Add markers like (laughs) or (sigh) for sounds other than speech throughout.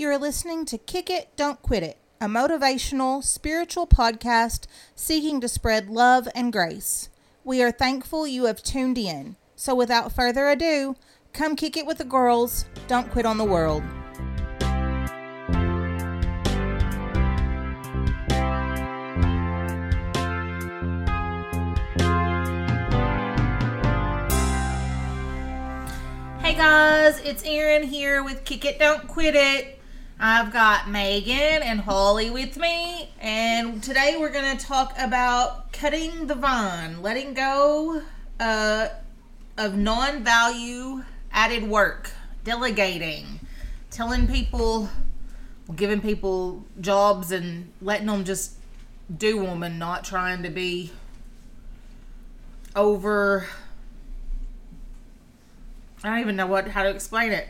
You're listening to Kick It, Don't Quit It, a motivational, spiritual podcast seeking to spread love and grace. We are thankful you have tuned in. So, without further ado, come kick it with the girls. Don't quit on the world. Hey guys, it's Erin here with Kick It, Don't Quit It. I've got Megan and Holly with me, and today we're going to talk about cutting the vine, letting go uh, of non value added work, delegating, telling people, giving people jobs and letting them just do them and not trying to be over. I don't even know what how to explain it.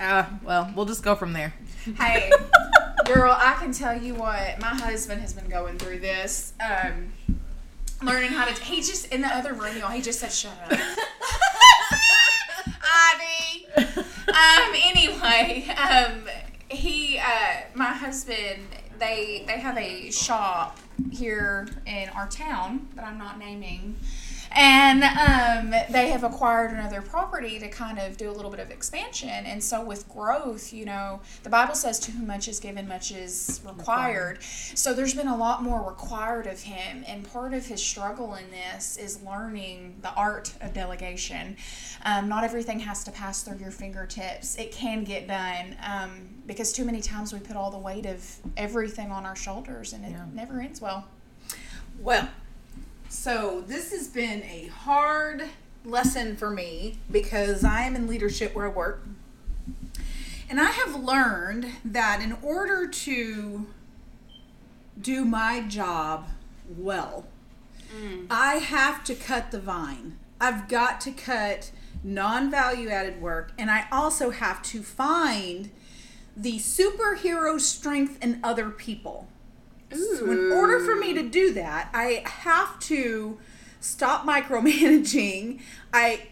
Uh, well, we'll just go from there. Hey, (laughs) girl, I can tell you what. My husband has been going through this. Um, learning how to. He just in the other room, y'all. He just said, "Shut up." (laughs) Ivy. Um. Anyway, um, he, uh, my husband, they they have a shop here in our town that I'm not naming. And um, they have acquired another property to kind of do a little bit of expansion. And so, with growth, you know, the Bible says, to whom much is given, much is required. So, there's been a lot more required of him. And part of his struggle in this is learning the art of delegation. Um, not everything has to pass through your fingertips, it can get done. Um, because too many times we put all the weight of everything on our shoulders and it Yeah. never ends well. Well, so this has been a hard lesson for me because I am in leadership where I work. And I have learned that in order to do my job well, mm. I have to cut the vine. I've got to cut non value added work, and I also have to find the superhero strength in other people. So in order for me to do that, I have to stop micromanaging. I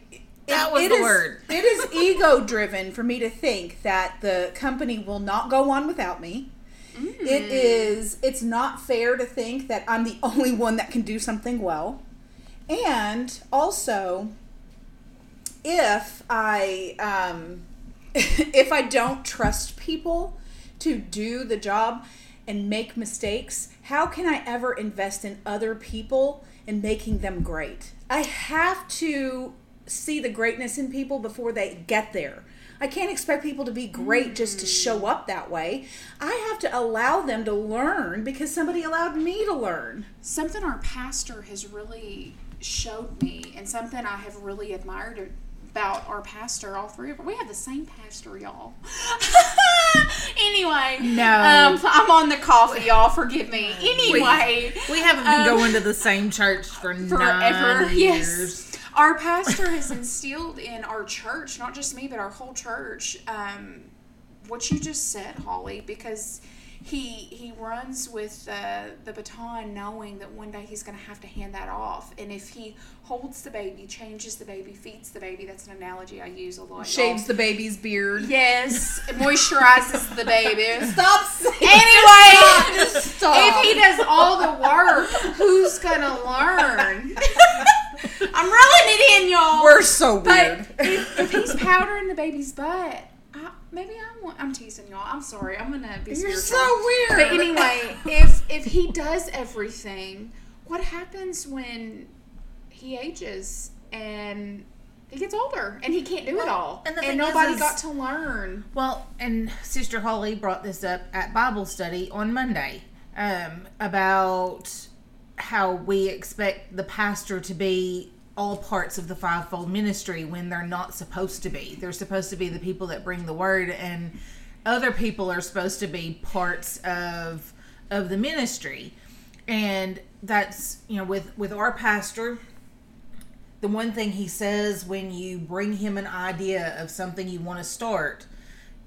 That was it the is- word. it is (laughs) ego driven for me to think that the company will not go on without me. It is it's not fair to think that I'm the only one that can do something well. And also if I um (laughs) if I don't trust people to do the job and make mistakes, how can I ever invest in other people and making them great? I have to see the greatness in people before they get there. I can't expect people to be great just to show mm. up that way. I have to allow them to learn because somebody allowed me to learn. something our pastor has really showed me and something I have really admired about our pastor, all three of us. We have the same pastor, y'all. (laughs) anyway. No. Um, I'm on the coffee, y'all. Forgive me. Anyway. We haven't been Um, going to the same church for forever. nine (laughs) Yes. Our pastor (laughs) has instilled in our church, not just me, but our whole church, um, what you just said, Holly, because he he runs with the the baton, knowing that one day he's going to have to hand that off, and if he holds the baby, changes the baby, feeds the baby, that's an analogy I use a lot. Shaves the baby's beard. Yes, moisturizes the baby. (laughs) Stop Anyway, Stop. if he does all the work, who's gonna learn? (laughs) I'm rolling it in, y'all. We're so but weird. if, if he's powdering the baby's butt, I, maybe I'm I'm teasing y'all. I'm sorry. I'm gonna be You're spiritual. so weird. But anyway, if if he does everything, what happens when he ages and he gets older and he can't do it all, and and, nobody is- got to learn? Well, and Sister Holly brought this up at Bible study on Monday um, about how we expect the pastor to be all parts of the fivefold ministry when they're not supposed to be. They're supposed to be the people that bring the word, and other people are supposed to be parts of of the ministry. And that's you know with with our pastor, the one thing he says when you bring him an idea of something you want to start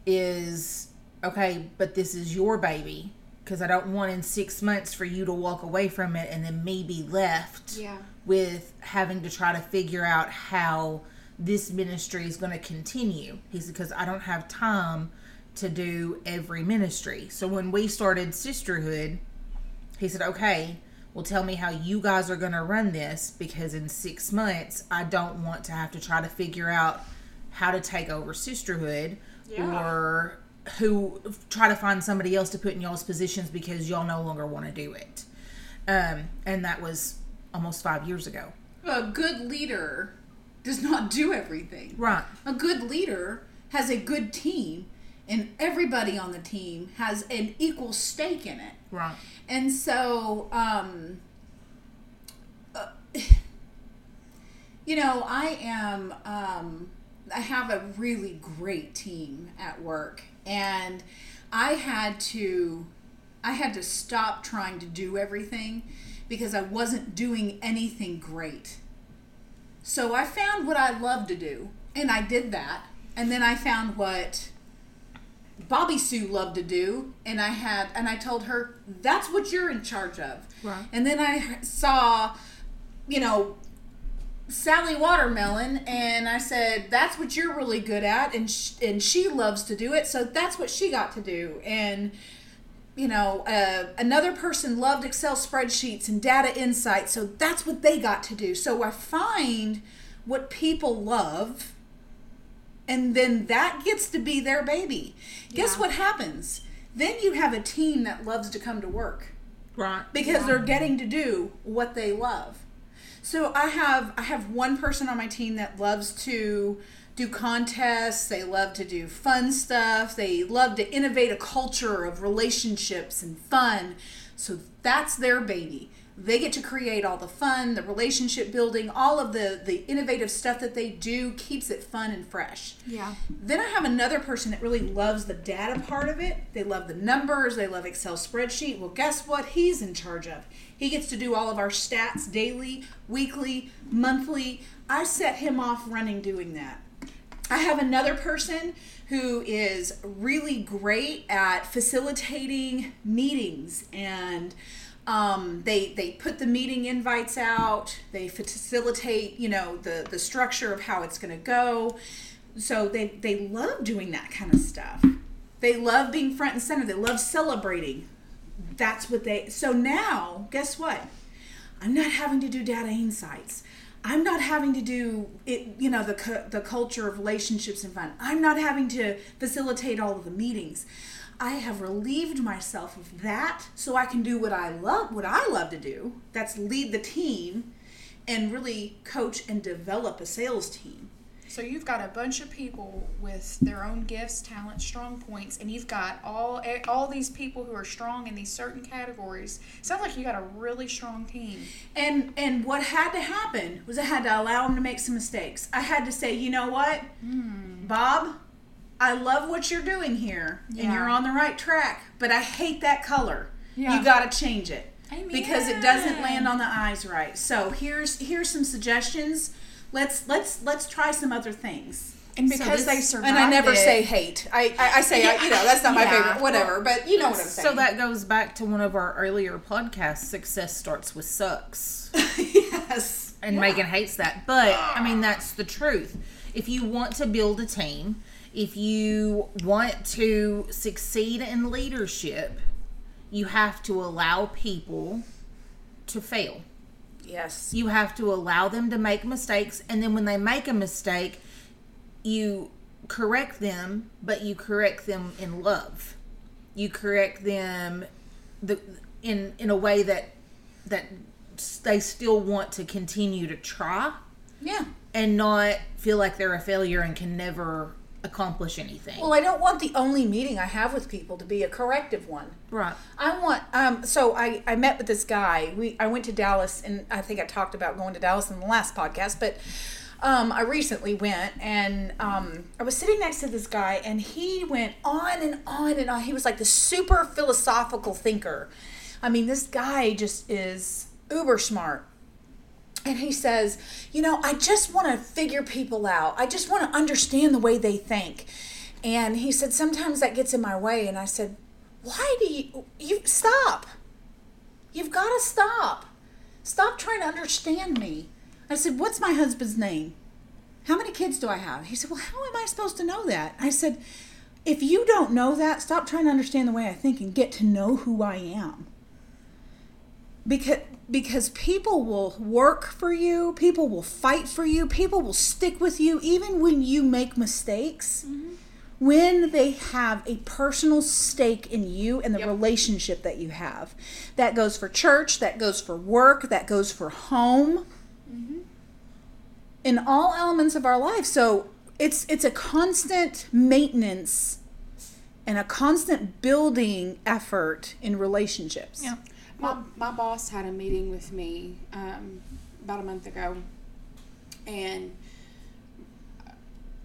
is okay, but this is your baby because I don't want in six months for you to walk away from it and then me be left Yeah. With having to try to figure out how this ministry is going to continue. He said, because I don't have time to do every ministry. So when we started Sisterhood, he said, okay, well, tell me how you guys are going to run this because in six months, I don't want to have to try to figure out how to take over Sisterhood Yeah. or who try to find somebody else to put in y'all's positions because y'all no longer want to do it. Um, and that was almost five years ago. A good leader does not do everything. Right. A good leader has a good team, and everybody on the team has an equal stake in it. Right. And so, um, uh, (sighs) you know, I am, um, I have a really great team at work, and I had to, I had to stop trying to do everything because I wasn't doing anything great. So I found what I love to do, and I did that. And then I found what Bobby Sue loved to do, and I had, and I told her, "That's what you're in charge of." Right. And then I saw, you know, Sally Watermelon, and I said, "That's what you're really good at," and sh- and she loves to do it, so that's what she got to do. And you know, uh, another person loved Excel spreadsheets and data insights, so that's what they got to do. So I find what people love, and then that gets to be their baby. Guess Yeah. what happens? Then you have a team that loves to come to work Right. because they're getting to do what they love. So I have I have one person on my team that loves to do contests, they love to do fun stuff, they love to innovate a culture of relationships and fun. So that's their baby. They get to create all the fun, the relationship building, all of the the innovative stuff that they do keeps it fun and fresh. Yeah. Then I have another person that really loves the data part of it. They love the numbers, they love Excel spreadsheet. Well, guess what he's in charge of? He gets to do all of our stats daily, weekly, monthly. I set him off running doing that. I have another person who is really great at facilitating meetings and um, they they put the meeting invites out. They facilitate you know the the structure of how it's going to go. So they they love doing that kind of stuff. They love being front and center. They love celebrating. That's what they so now guess what? I'm not having to do data insights i'm not having to do it you know the the culture of relationships and fun. I'm not having to facilitate all of the meetings. I have relieved myself of that so i can do what i love what i love to do that's lead the team and really coach and develop a sales team So you've got a bunch of people with their own gifts, talents, strong points, and you've got all all these people who are strong in these certain categories. Sounds like you got a really strong team. And and what had to happen was I had to allow him to make some mistakes. I had to say, you know what, hmm. Bob, I love what you're doing here, and you're on the right track. But I hate that color. Yeah. You got to change it Amen. because it doesn't land on the eyes right. So here's here's some suggestions. Let's let's let's try some other things. And So because this- they survived And I never it, say hate. I I, I say I, you know that's not my Yeah. favorite. Whatever, but you know what I'm saying. So that goes back to one of our earlier podcasts. Success starts with sucks. (laughs) yes. and Megan hates that. But I mean, that's the truth. If you want to build a team, if you want to succeed in leadership, you have to allow people to fail. Yes. You have to allow them to make mistakes, and then when they make a mistake, you correct them, but you correct them in love. You correct them the in in a way that that they still want to continue to try Yeah. and not feel like they're a failure and can never accomplish anything. Well, I don't want the only meeting I have with people to be a corrective one. right. I want um so I I met with this guy. We I went to Dallas and I think I talked about going to Dallas in the last podcast, but um I recently went and um I was sitting next to this guy and he went on and on and on. He was like the super philosophical thinker. I mean, this guy just is uber smart. And he says, You know, I just want to figure people out. I just want to understand the way they think. And he said, Sometimes that gets in my way. And I said, Why do you, you stop? You've got to stop. Stop trying to understand me. I said, What's my husband's name? How many kids do I have? He said, Well, how am I supposed to know that? I said, if you don't know that, stop trying to understand the way I think and get to know who I am. Because because people will work for you, people will fight for you, people will stick with you even when you make mistakes. Mm-hmm. When they have a personal stake in you and the Yep. relationship that you have. That goes for church, that goes for work, that goes for home. Mm-hmm. In all elements of our life. So it's it's a constant maintenance and a constant building effort in relationships. Yeah. My, my boss had a meeting with me um, about a month ago, and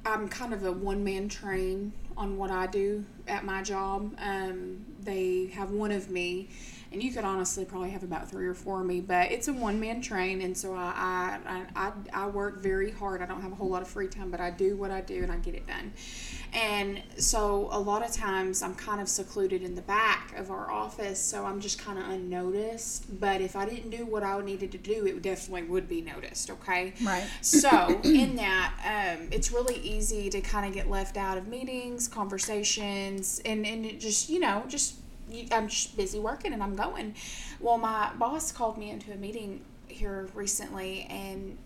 I'm kind of a one man train on what I do at my job. Um, they have one of me, and you could honestly probably have about three or four of me, but it's a one man train, and so I, I, I, I work very hard. I don't have a whole lot of free time, but I do what I do and I get it done. And so a lot of times I'm kind of secluded in the back of our office, so I'm just kind of unnoticed. But if I didn't do what I needed to do, it definitely would be noticed, okay? Right. So, in that, um, it's really easy to kind of get left out of meetings, conversations, and, and it just, you know, just I'm busy working and I'm going. Well, my boss called me into a meeting here recently, and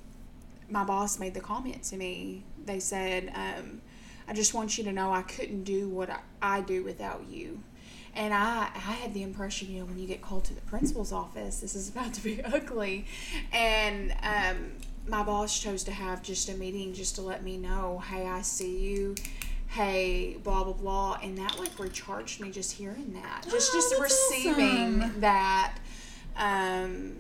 my boss made the comment to me. They said, um, I just want you to know I couldn't do what I, I do without you. And I, I had the impression, you know, when you get called to the principal's office, this is about to be (laughs) ugly. And um, my boss chose to have just a meeting just to let me know, hey, I see you. Hey, blah blah blah, and that like recharged me just hearing that, just Oh, just that's receiving awesome. that. Um,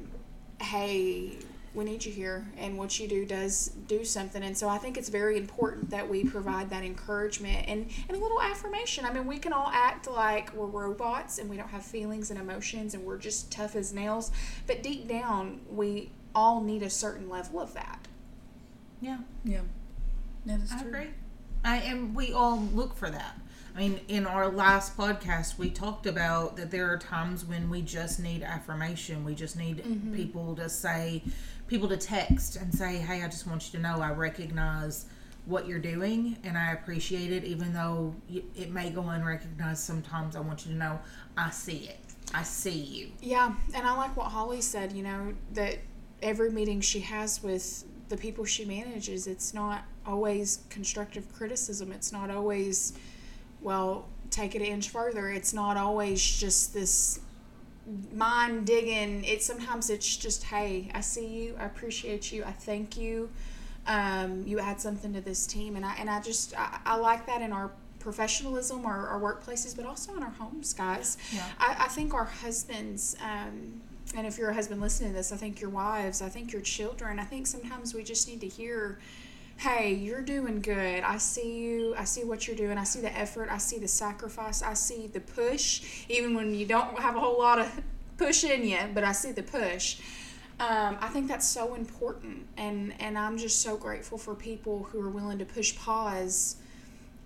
hey, we need you here, and what you do does do something. And so I think it's very important that we provide that encouragement and, and a little affirmation. I mean, we can all act like we're robots and we don't have feelings and emotions and we're just tough as nails, but deep down, we all need a certain level of that. Yeah. Yeah. That is I true. agree. I and we all look for that. I mean, in our last podcast, we talked about that there are times when we just need affirmation. We just need mm-hmm. people to say, people to text and say, "Hey, I just want you to know I recognize what you're doing and I appreciate it, even though it may go unrecognized. Sometimes I want you to know I see it. I see you." Yeah, and I like what Holly said, you know, that every meeting she has with the people she manages, it's not always constructive criticism. It's not always, well, take it an inch further. It's not always just this mind digging. It sometimes it's just, hey, I see you, I appreciate you, I thank you. Um, you add something to this team, and I and I just I, I like that in our professionalism or our workplaces, but also in our homes, guys. Yeah. I, I think our husbands, um, and if you're a husband listening to this, I think your wives, I think your children, I think sometimes we just need to hear, hey, you're doing good. I see you. I see what you're doing. I see the effort. I see the sacrifice. I see the push, even when you don't have a whole lot of push in you, but I see the push. Um, I think that's so important, and and I'm just so grateful for people who are willing to push pause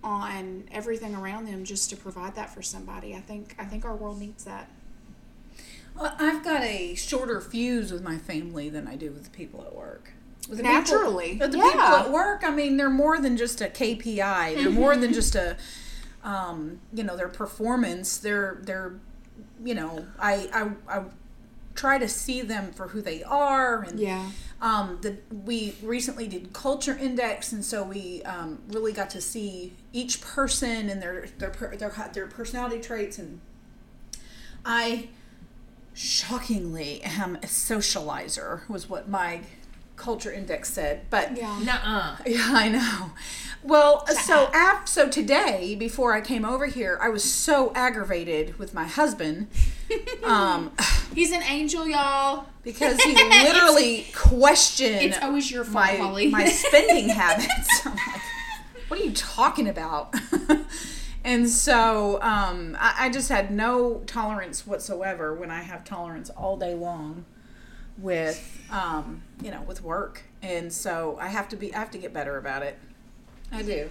on everything around them just to provide that for somebody. I think I think our world needs that. Well, I've got a shorter fuse with my family than I do with the people at work. With Naturally, people, with the yeah. people at work, I mean, they're more than just a KPI. They're more than just a, um, you know, their performance. They're they're, you know, I I, I try to see them for who they are and Yeah. um, the, we recently did culture index and so we um, really got to see each person and their their their, their personality traits and i shockingly am a socializer was what my culture index said but Yeah. Nuh-uh. yeah, I know. Well, so af- so today, before I came over here, I was so aggravated with my husband, (laughs) um, He's an angel, y'all. because he (laughs) literally questioned It's always your fault, my Holly. my spending (laughs) habits. I'm like, what are you talking about? And so um, I, I just had no tolerance whatsoever when I have tolerance all day long with um, you know with work, and so I have to be I have to get better about it. I do.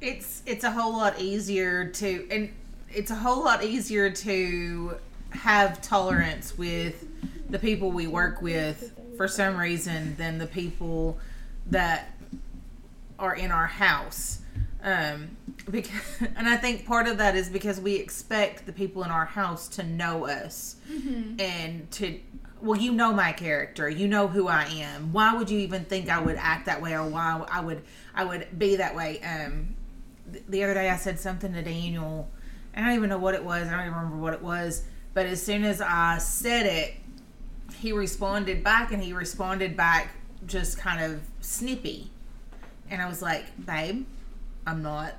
it's it's a whole lot easier to and it's a whole lot easier to have tolerance with the people we work with for some reason than the people that are in our house Um, (laughs) because, and I think part of that is because we expect the people in our house to know us and to, well, you know my character, you know who I am. Why would you even think I would act that way or why I would I would be that way? Um, th- the other day I said something to Daniel. I don't even know what it was. I don't even remember what it was. But as soon as I said it, he responded back and he responded back just kind of snippy. And I was like, babe, I'm not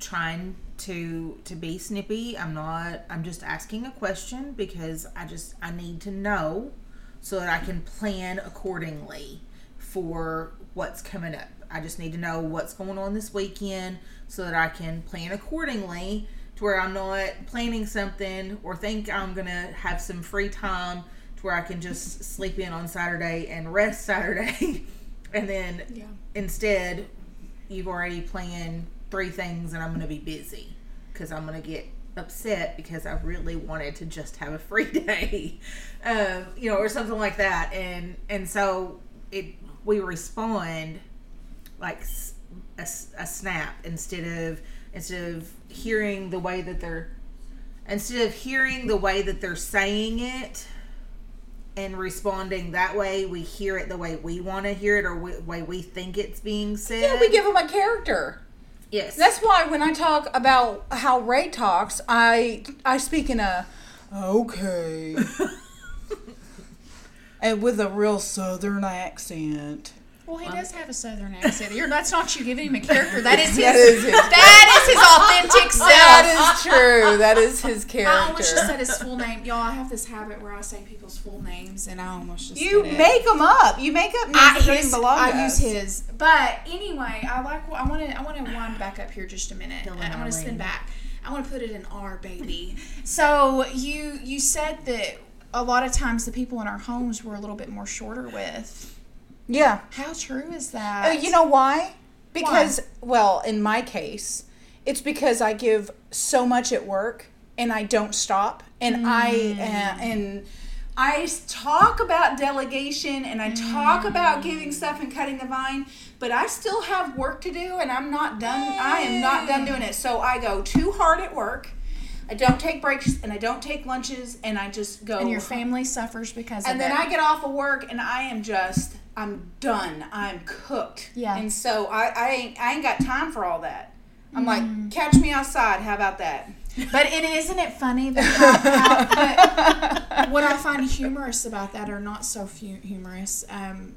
trying to to be snippy. I'm not I'm just asking a question because I just I need to know so that I can plan accordingly for what's coming up. I just need to know what's going on this weekend so that I can plan accordingly to where I'm not planning something or think I'm going to have some free time to where I can just sleep in on Saturday and rest (laughs) Saturday and then Yeah. instead you've already planned three things and I'm going to be busy because I'm going to get upset because I really wanted to just have a free (laughs) day, um, you know, or something like that. And and so it we respond like a snap instead of instead of hearing the way that they're instead of hearing the way that they're saying it and responding that way we hear it the way we want to hear it or the way we think it's being said Yeah, we give them a character. yes That's why when I talk about how Ray talks, I I speak in a okay (laughs) and with a real southern accent. Well, he does have a southern accent. You're, that's not you giving him a character. That is (laughs) his. That is his. that is his authentic (laughs) self. That is true. That is his character. (laughs) I almost just said his full name. Y'all, I have this habit where I say people's full names, and I almost just You did it. make them up. You make up names I, his, I use his, but anyway, I like. I want to. I want to wind back up here just a minute. Dylan I want to spin back. I want to put it in R, baby. so you you said that a lot of times the people in our homes were a little bit more shorter with. Yeah. How true is that? Uh, you know why? Because, well, in my case, it's because I give so much at work and I don't stop, and I uh, and I talk about delegation and I talk about giving stuff and cutting the vine, but I still have work to do, and I'm not done. I am not done doing it. So I go too hard at work. I don't take breaks and I don't take lunches, and I just go. and your family suffers because And then it. I get off of work and I am just I'm done. I'm cooked. Yeah. And so I I ain't I ain't got time for all that. I'm Mm. like, catch me outside. How about that? But it isn't it funny (laughs) that how, how, but what I find humorous about that, are not so humorous, um,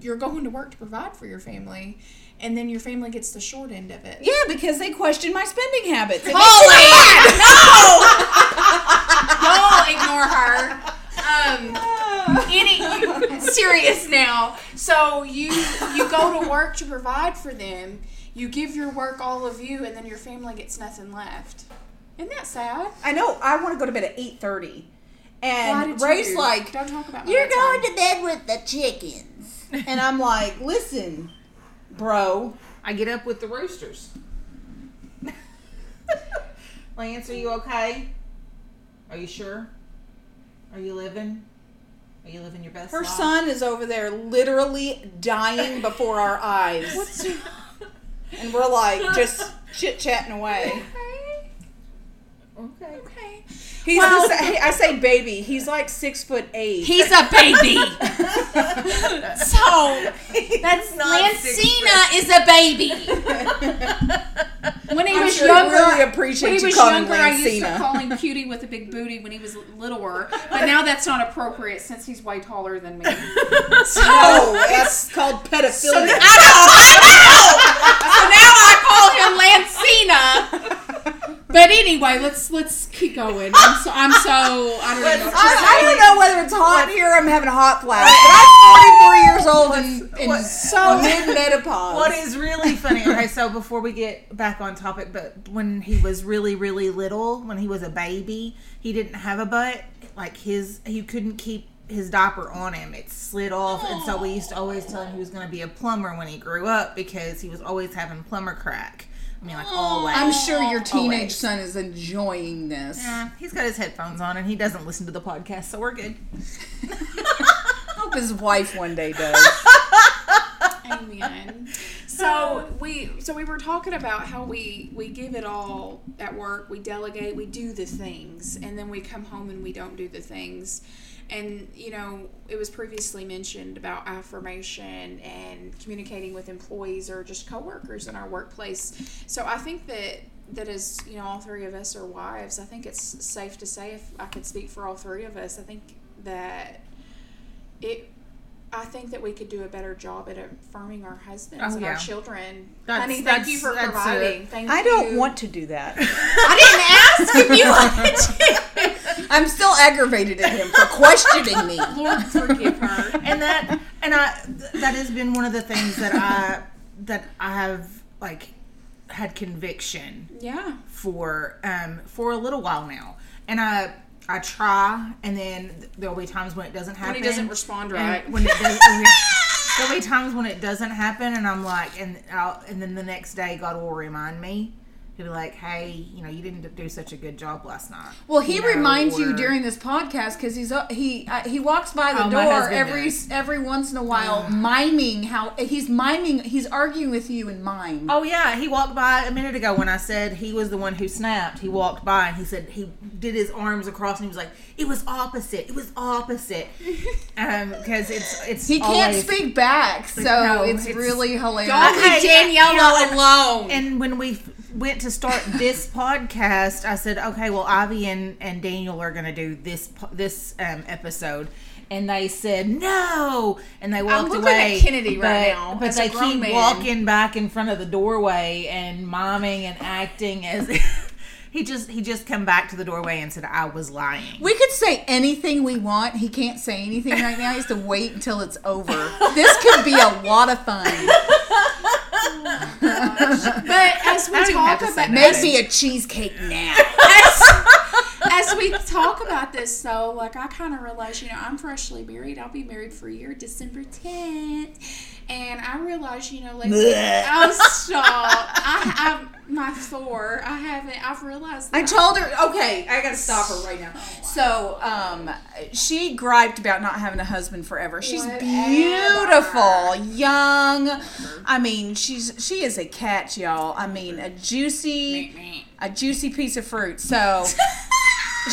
you're going to work to provide for your family, and then your family gets the short end of it. Yeah, because they question my spending habits. no (laughs) Y'all ignore her. Um, any serious now. So you you go to work to provide for them. You give your work all of you, and then your family gets nothing left. Isn't that sad? I know I want to go to bed at eight thirty, and did Ray's you? like, don't talk about "You're bedtime." going to bed with the chickens," and I'm like, "Listen, bro." I get up with the roosters. (laughs) Lance, are you okay? Are you sure? Are you living? Are you living your best Her life? son is over there literally dying before our eyes. (laughs) and we're like just chit chatting away. (laughs) Okay. Okay. He's the sa- I say baby. He's like six foot eight. He's a baby. (laughs) so That's nice. Lancina is a baby. When he I'm was sure younger, really appreciate when he you was calling him younger, I used to call him cutie with a big booty when he was littler. But now that's not appropriate since he's way taller than me. (laughs) So, No, that's called pedophilia. so now, so now I call him Lancina. But anyway, let's let's keep going. I'm so I'm so I don't even know. What I, I don't know whether it's hot here. I'm having a hot flash, but I'm 44 years old and, and what- so mid menopause. What is really funny? Okay, so before we get back on topic, but when he was really, really little, when he was a baby, he didn't have a butt. Like his, he couldn't keep his diaper on him; it slid off, and so we used to always tell him he was going to be a plumber when he grew up because he was always having plumber crack. I mean, like always. I'm sure your teenage Always. son is enjoying this. Yeah, he's got his headphones on and he doesn't listen to the podcast, so we're good. I (laughs) hope his wife one day does. Amen. so we so we were talking about how we we give it all at work we delegate we do the things and then we come home and we don't do the things and you know it was previously mentioned about affirmation and communicating with employees or just coworkers in our workplace so i think that that as you know all three of us are wives i think it's safe to say if i could speak for all three of us i think that it I think that we could do a better job at affirming our husbands Oh, and yeah. our children. That's- Honey, thank you for that's a- providing. Thank I don't you. want to do that. I didn't ask if you wanted to. (laughs) I'm still aggravated at him for questioning me. (laughs) Lord forgive her. and that and I that has been one of the things that I that I have like had conviction Yeah. for um for a little while now, and I I try, and then there'll be times when it doesn't happen. When he doesn't respond and right. when it does, there'll be times when it doesn't happen, and I'm like, and I'll, and then the next day God will remind me. He'll be like, "Hey, you know, you didn't do such a good job last night." Well, he You know, reminds you during this podcast because he's uh, he uh, he walks by the Oh, door every does. every once in a while, miming how he's miming. He's arguing with you in mime. Oh yeah, he walked by a minute ago when I said he was the one who snapped. He walked by and he said he did his arms across and he was like, "It was opposite. It was opposite." (laughs) Um, because it's it's he can't always- speak back, so No, it's, it's- really hilarious. Don't leave Daniela alone. And when we went to start this (laughs) podcast, I said, "Okay, well, Ivy and, and Daniel are going to do this this um, episode." And they said no, and they walked looking away. at Kennedy but, right now but they keep man. walking back in front of the doorway and miming and acting as (laughs) he just he just come back to the doorway and said, "I was lying." we could say anything we want. He can't say anything right now. He has to wait until it's over. This could be a lot of fun. (laughs) but as we I don't even have talk about. Make me a cheesecake now. (laughs) as, as we talk about this though, like I kind of realize, you know, I'm freshly married. I'll be married for a year, December 10th. And I realize, you know, like, oh, stop. I have my Thor. I haven't, I've realized I told her, okay, I gotta stop her right now. So, um, she griped about not having a husband forever. She's Whatever. beautiful, young. I mean, she's she is a catch, y'all. I mean, a juicy, a juicy piece of fruit. So. (laughs)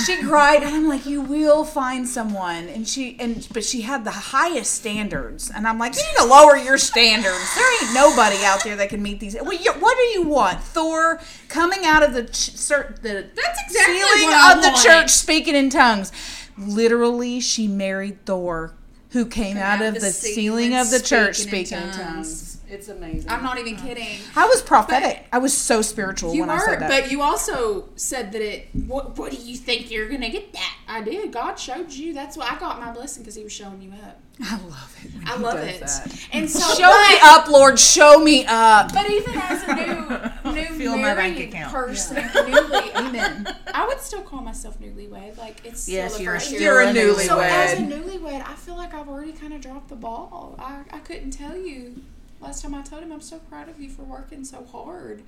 She cried, and I'm like, "You will find someone." And she, and but she had the highest standards, and I'm like, "You need to lower your standards. There ain't nobody out there that can meet these. Well, you, what do you want? Thor coming out of the ch- cer- the That's exactly ceiling of the church, speaking in tongues. Literally, she married Thor, who came out of the, ceiling of the church, speaking in tongues. It's amazing. I'm not even kidding. I was prophetic. I was so spiritual You when I said that. but you also said that it. What, what do you think you're gonna get that? I did. God showed you. That's why I got my blessing because He was showing you up. I love it. When I he love does it. that. And so, Show me up, Lord. Show me up. But even as a new, (laughs) new Feel my bank married account. person, newly, Amen. I would still call myself newlywed. Like it's Yes, still the you're first still year. You're a a newlywed. So as a newlywed. newlywed, I feel like I've already kind of dropped the ball. I, I couldn't tell you last time I told him I'm so proud of you for working so hard.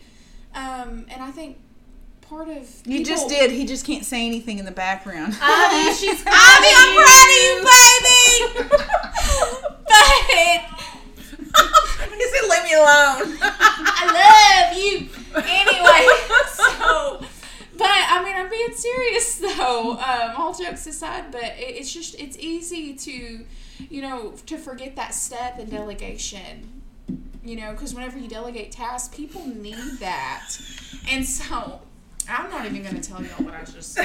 Um, and I think part of You just did. He just can't say anything in the background. Ivy, (laughs) she's Ivy, I'm proud of you, baby. but (laughs) (laughs) he said, "Leave me alone." I love you. Anyway, so, but I mean, I'm being serious though. Um, all jokes aside, but it, it's just it's easy to, you know, to forget that step in delegation. You know, because whenever you delegate tasks, people need that, and so. I'm not even going to tell y'all what I just saw.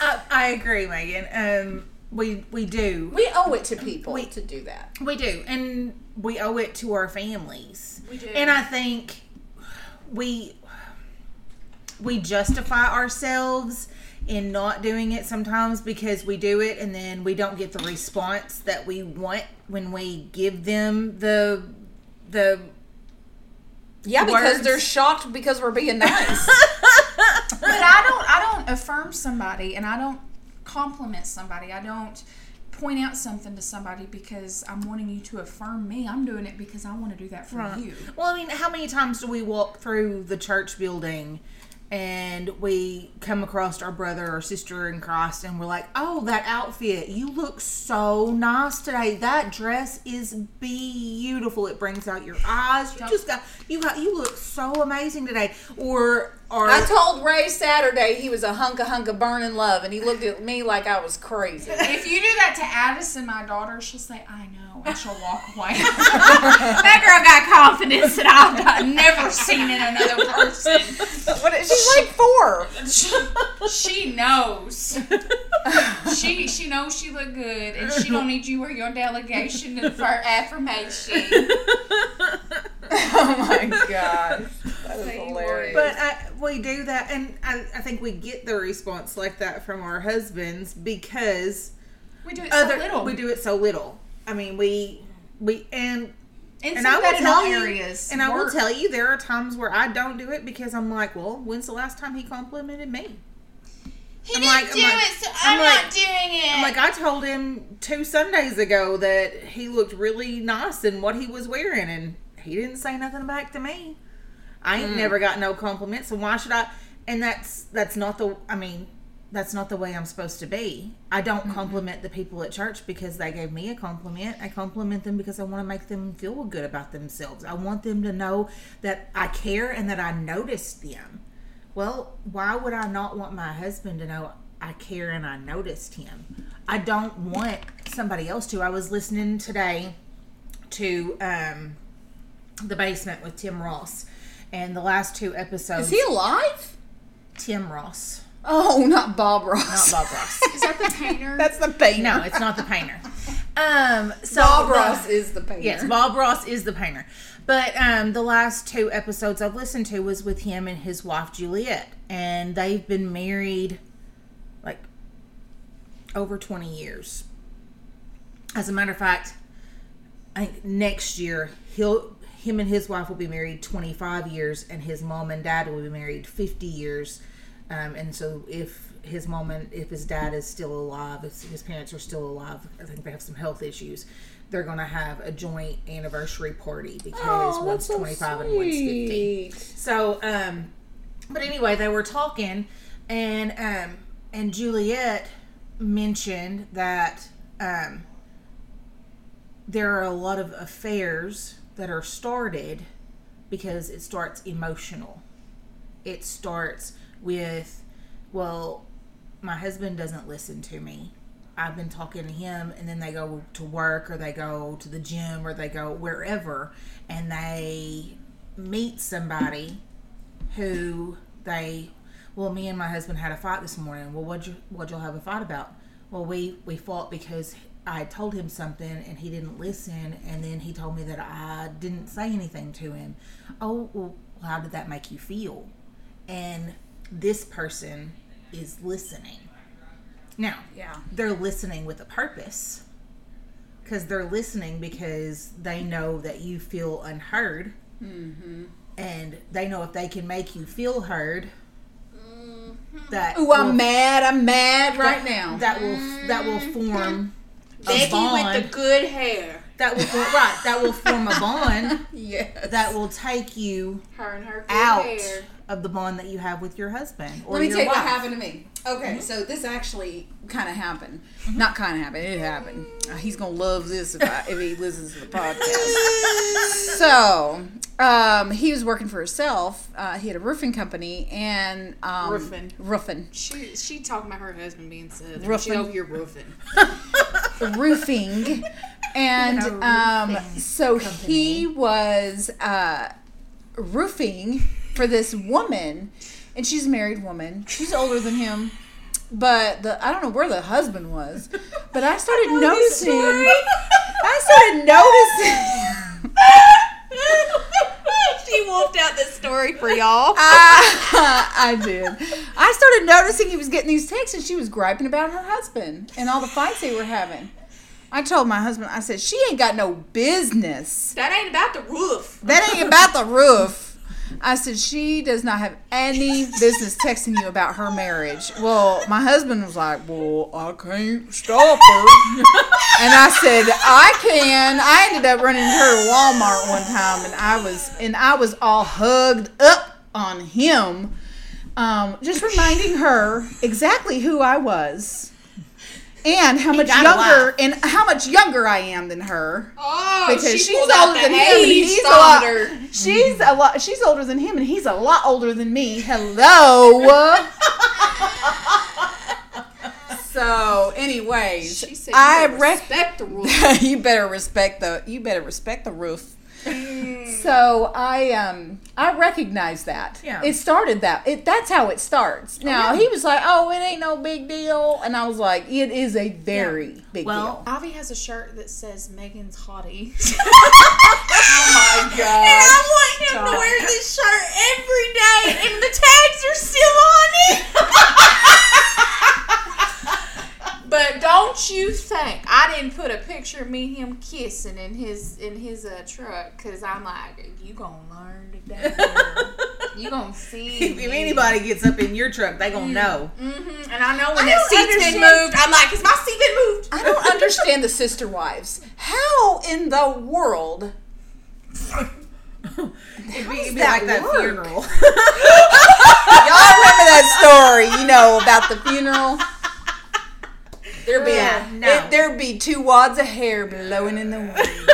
I, I agree, Megan. Um, we we do. We owe it to people We- to do that. We do, and we owe it to our families. We do. And I think we we justify ourselves in not doing it sometimes because we do it and then we don't get the response that we want when we give them the the Yeah, because they're shocked because we're being (laughs) nice. but I don't I don't affirm somebody and I don't compliment somebody. I don't point out something to somebody because I'm wanting you to affirm me. I'm doing it because I want to do that for you. Well, I mean, how many times do we walk through the church building and we come across our brother or sister in Christ and we're like, "Oh, that outfit. You look so nice today. That dress is beautiful. It brings out your eyes. You just got you got you look so amazing today." Or or I told Ray Saturday he was a hunk of hunk of burning love, and he looked at me like I was crazy. (laughs) If you do that to Addison, my daughter, she'll say, "I know," and she'll walk away. (laughs) that girl got confidence that I've never seen in another person. what is she's like four? She, she knows. She she knows she look good, and she don't need you or your delegation for affirmation. (laughs) (laughs) Oh my gosh, that is Say hilarious. But I, we do that, and I, I think we get the response like that from our husbands because We do it so little. we do it so little. I mean, we we and and, and I will tell you, areas. and I will tell you, there are times where I don't do it because I'm like, well, when's the last time he complimented me? He I'm didn't like- I'm do like- it, so I'm I'm, like- not doing it. I'm like, I told him two Sundays ago that he looked really nice in what he was wearing, and he didn't say nothing back to me. I ain't never got no compliments, so why should I? And that's that's not the. I mean, that's not the way I'm supposed to be. I don't compliment the people at church because they gave me a compliment. I compliment them because I want to make them feel good about themselves. I want them to know that I care and that I noticed them. Well, why would I not want my husband to know I care and I noticed him? I don't want somebody else to. I was listening today to um, The Basement with Tim Ross, and the last two episodes. is he alive? Tim Ross, Oh, not Bob Ross. not Bob Ross. (laughs) is that the painter? (laughs) That's the painter. no, it's not the painter. (laughs) Um, so Bob the- Ross is the painter. Yes, Bob Ross is the painter. But um, the last two episodes I've listened to was with him and his wife Juliet, and they've been married like over twenty years. As a matter of fact, I think next year he'll him and his wife will be married twenty five years, and his mom and dad will be married fifty years. Um, and so if his mom and if his dad is still alive, if his parents are still alive, I think they have some health issues. They're gonna have a joint anniversary party because Oh, one's so twenty five and one's fifty. So, um, but anyway, they were talking, and um, and Juliet mentioned that um, there are a lot of affairs that are started because it starts emotional. It starts with, well, my husband doesn't listen to me. I've been talking to him, and then they go to work or they go to the gym or they go wherever, and they meet somebody who they, well, me and my husband had a fight this morning. Well, what'd you what'd y'all have a fight about? Well, we we fought because I told him something and he didn't listen, and then he told me that I didn't say anything to him. Oh, well, how did that make you feel? And this person is listening. Now, Yeah. they're listening with a purpose because they're listening because they know that you feel unheard mm-hmm. and they know if they can make you feel heard mm-hmm. that Ooh, I'm mad. I'm mad right that- now. that will that will form a Becky bond with the good hair. that will form, right that will form a bond (laughs) yes. that will take you Her and her good out hair. Of the bond that you have with your husband or Let me your tell you wife. what happened to me. Okay, so this actually kind of happened. Not kind of happened. It happened. Uh, he's gonna love this if, I, if he listens to the podcast. (laughs) so, um, he was working for himself. Uh, he had a roofing company and um, Roofing. roofing, She she talking about her husband being southern. Roofing. She over here roofing. (laughs) roofing, and A um, roofing so he was uh, roofing for this woman, and she's a married woman. She's older than him, but the I don't know where the husband was, but I started (laughs) noticing. (laughs) I started noticing. (laughs) she wolfed out this story for y'all. I, I did. I started noticing he was getting these texts, and she was griping about her husband and all the fights they were having. I told my husband, I said, she ain't got no business. That ain't about the roof. That ain't about the roof. I said, she does not have any business texting you about her marriage. Well, my husband was like, well, I can't stop her. and I said, I can. I ended up running into her Walmart one time, and I was and I was all hugged up on him. Um, just reminding her exactly who I was. And how much younger laugh. and how much younger I am than her. Oh, Because she she's older than him he's a lot mm-hmm. she's a lot she's older than him and he's a lot older than me. Hello. (laughs) so anyways, She said, I "You rec- respect the rules. (laughs) you better respect the you better respect the roof. So I um I recognize that. Yeah. It started that. It that's how it starts. Now yeah. he was like, "Oh, it ain't no big deal," and I was like, "It is a very big Well, deal." Avi has a shirt that says Megan's hottie. (laughs) (laughs) Oh my And god! I want him to wear this shirt every day, and the tags are still on it. (laughs) but don't you think I didn't put a picture of me and him kissing in his in his uh, truck? Cause I'm like, you gonna learn today. (laughs) you gonna see. if, if anybody gets up in your truck, they gonna know. hmm And I know when I that seat's been moved, I'm like, has my seat been moved? I don't understand the sister wives. How in the world? (laughs) It'd be, it'd be that like that work? funeral. (laughs) Y'all remember that story, you know, about the funeral? There'd be Yeah, no. it- there'd be two wads of hair blowing in the wind.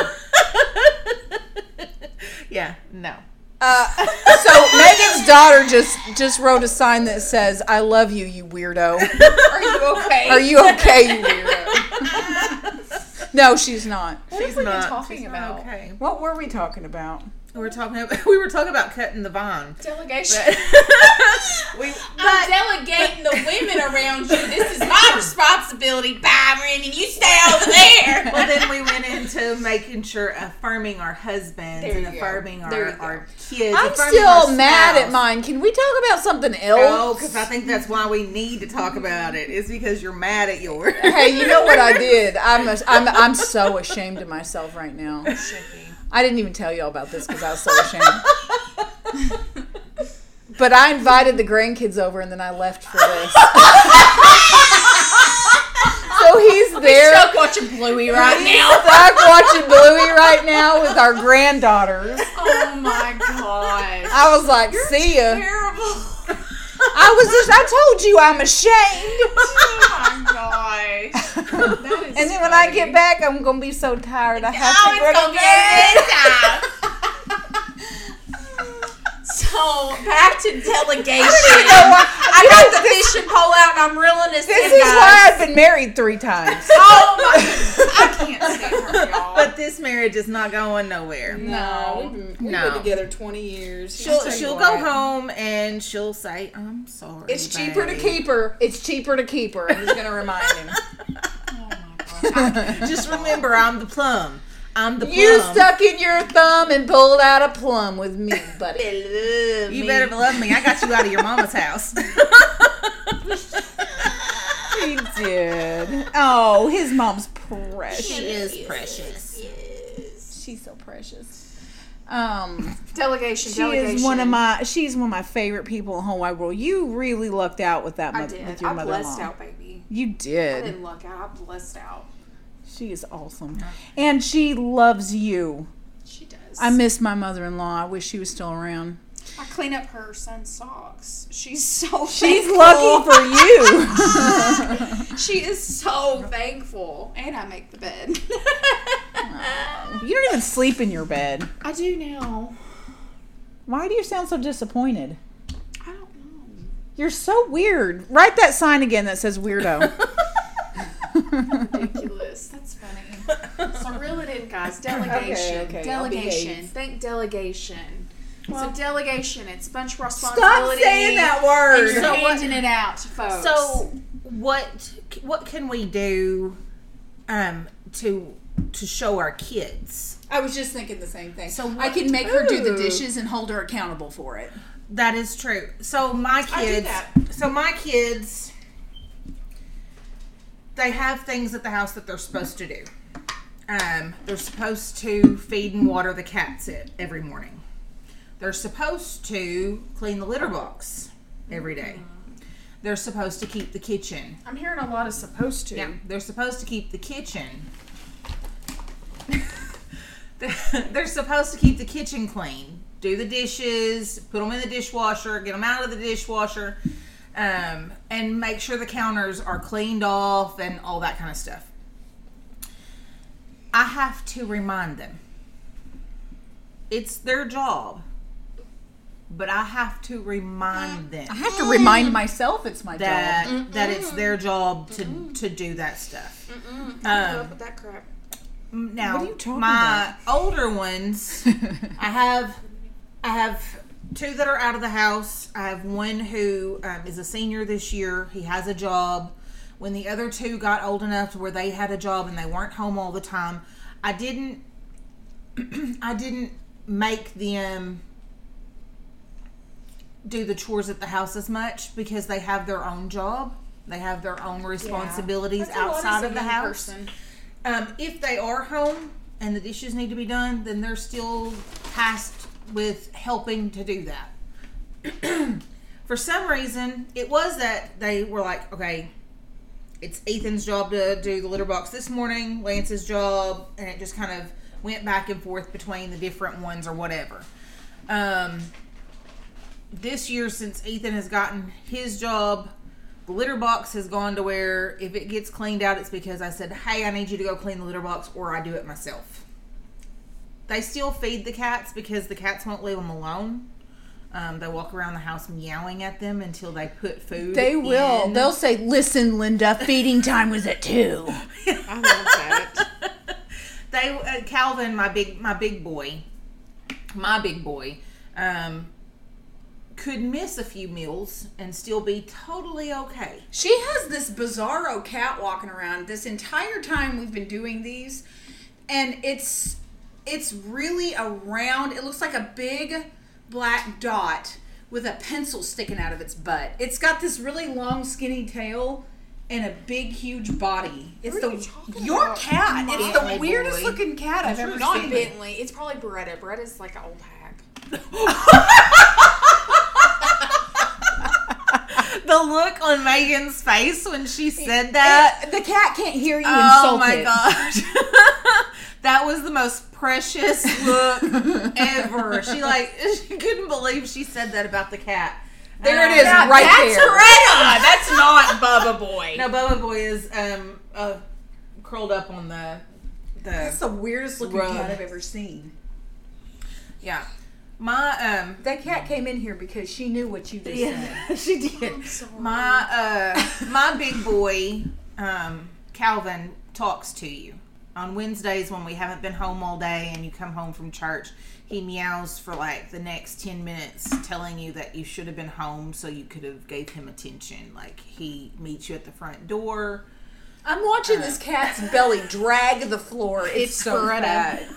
(laughs) yeah, no. Uh, so Megan's daughter just just wrote a sign that says, "I love you, you weirdo." (laughs) Are you okay? Are you okay, you weirdo? (laughs) no, she's not. What She's were we not. talking she's about? Not okay. What were we talking about? We were talking about (laughs) we were talking about cutting the vine. Delegation. (laughs) we I'm delegating the women around you. This is my responsibility, Byron, and you stay over there. (laughs) well then we went into making sure affirming our husbands and affirming our, our kids. I'm still mad at mine. Can we talk about something No, else? because I think that's why we need to talk about it. Is because you're mad at yours. hey, you know what I did? I'm, a, I'm I'm so ashamed of myself right now. I didn't even tell y'all about this because I was so ashamed. But I invited the grandkids over and then I left for this. so he's there. Stuck watching Bluey right He's now. stuck watching Bluey right now with our granddaughters. Oh my gosh. I was like, see ya. Terrible. I was just, I told you I'm ashamed. (laughs) Oh my gosh. (laughs) That is And then when I get back, I'm gonna be so tired. I have Oh, to it's go gonna to be a good time. So back to delegation. I got the fishing pole out and I'm reeling this, This in, is guys. why I've been married three times. (laughs) Oh (laughs) my! I can't stand her, y'all. But this marriage is not going nowhere. no, we've No. been together 20 years. She'll she'll what. go home and she'll say, "I'm sorry." It's cheaper to keep her. It's cheaper to keep her. I'm just gonna remind him. (laughs) oh my gosh. Just remember, I'm the plum. I'm the plum. You stuck in your thumb and pulled out a plum with me, buddy. You better love me. I got you out of your mama's house. (laughs) He did. Oh, his mom's precious. she is precious. Yes. She's so precious. Um, Delegation. she delegation. is one of my. She's one of my favorite people in the whole wide world. You really lucked out with that. I Mother, did. with your I blessed mother-in-law. out, baby. You did. I did. didn't luck out. I blessed out. She is awesome, and she loves you. She does. I miss my mother-in-law. I wish she was still around. I clean up her son's socks. She's so. She's thankful. lucky for you. (laughs) She is so thankful, and I make the bed. you don't even sleep in your bed. I do now. Why do you sound so disappointed? I don't know. You're so weird. Write that sign again that says weirdo. (laughs) Ridiculous. That's funny. (laughs) So reel it in, guys. Delegation. Okay, okay, delegation. behave. Think delegation. Well- so delegation. It's a bunch of responsibility. Stop responsibility. saying that And word. you're So what- handing it out to folks. So, what what can we do um, to to show our kids? I was just thinking the same thing. So I can make her do the dishes and hold her accountable for it. That is true. So my I do kids, that. so my kids, they have things at the house that they're supposed to do. Um, they're supposed to feed and water the cats it every morning. They're supposed to clean the litter box every day. They're supposed to keep the kitchen. I'm hearing a lot of supposed to. Yeah, they're supposed to keep the kitchen. (laughs) they're supposed to keep the kitchen clean do the dishes, put them in the dishwasher, get them out of the dishwasher, um, and make sure the counters are cleaned off and all that kind of stuff. I have to remind them. It's their job. But I have to remind them I have to remind myself it's my that job. that it's their job to to do that stuff. Um, that crap. now, What are you talking my older ones, (laughs) I have, I have two that are out of the house. I have one who um, is a senior this year. He has a job. When the other two got old enough to where they had a job and they weren't home all the time, I didn't, (clears throat) I didn't make them do the chores at the house as much because they have their own job. They have their own responsibilities That's a lot as outside of the house. Um, if they are home and the dishes need to be done, then they're still tasked with helping to do that. (clears throat) For some reason, it was that they were like, okay, it's Ethan's job to do the litter box this morning, Lance's job, and it just kind of went back and forth between the different ones or whatever. Um, this year, since Ethan has gotten his job, the litter box has gone to where if it gets cleaned out, it's because I said, hey, I need you to go clean the litter box, or I do it myself. They still feed the cats because the cats won't leave them alone. Um, they walk around the house meowing at them until they put food. They will. in. They'll say, "Listen, Linda, feeding time was at two. (laughs) I love that. (laughs) they uh, Calvin, my big my big boy, my big boy, um, could miss a few meals and still be totally okay. She has this bizarro cat walking around this entire time we've been doing these, and it's it's really a round. It looks like a big black dot with a pencil sticking out of its butt. It's got this really long, skinny tail. And a big, huge body. It's the you your about? cat. It's the weirdest boy. looking cat I've ever Not seen. Bentley. It's probably Beretta. Beretta's like an old hag. The look on Megan's face when she said that. the cat can't hear you Oh my it. gosh. (laughs) that was the most precious look (laughs) ever. She like (laughs) she couldn't believe she said that about the cat. There it Um, is, that- right that's there. Beretta. (laughs) That's not Bubba Boy. No, Bubba Boy is um uh, curled up on the the That's the weirdest looking Rug. cat I've ever seen. yeah. My um That cat came in here because she knew what you just said. she did. sorry. My uh my big boy um Calvin talks to you. On Wednesdays when we haven't been home all day and you come home from church, he meows for like the next 10 minutes telling you that you should have been home so you could have gave him attention. Like he meets you at the front door. I'm watching this uh, cat's belly drag the floor. It's, It's so bad.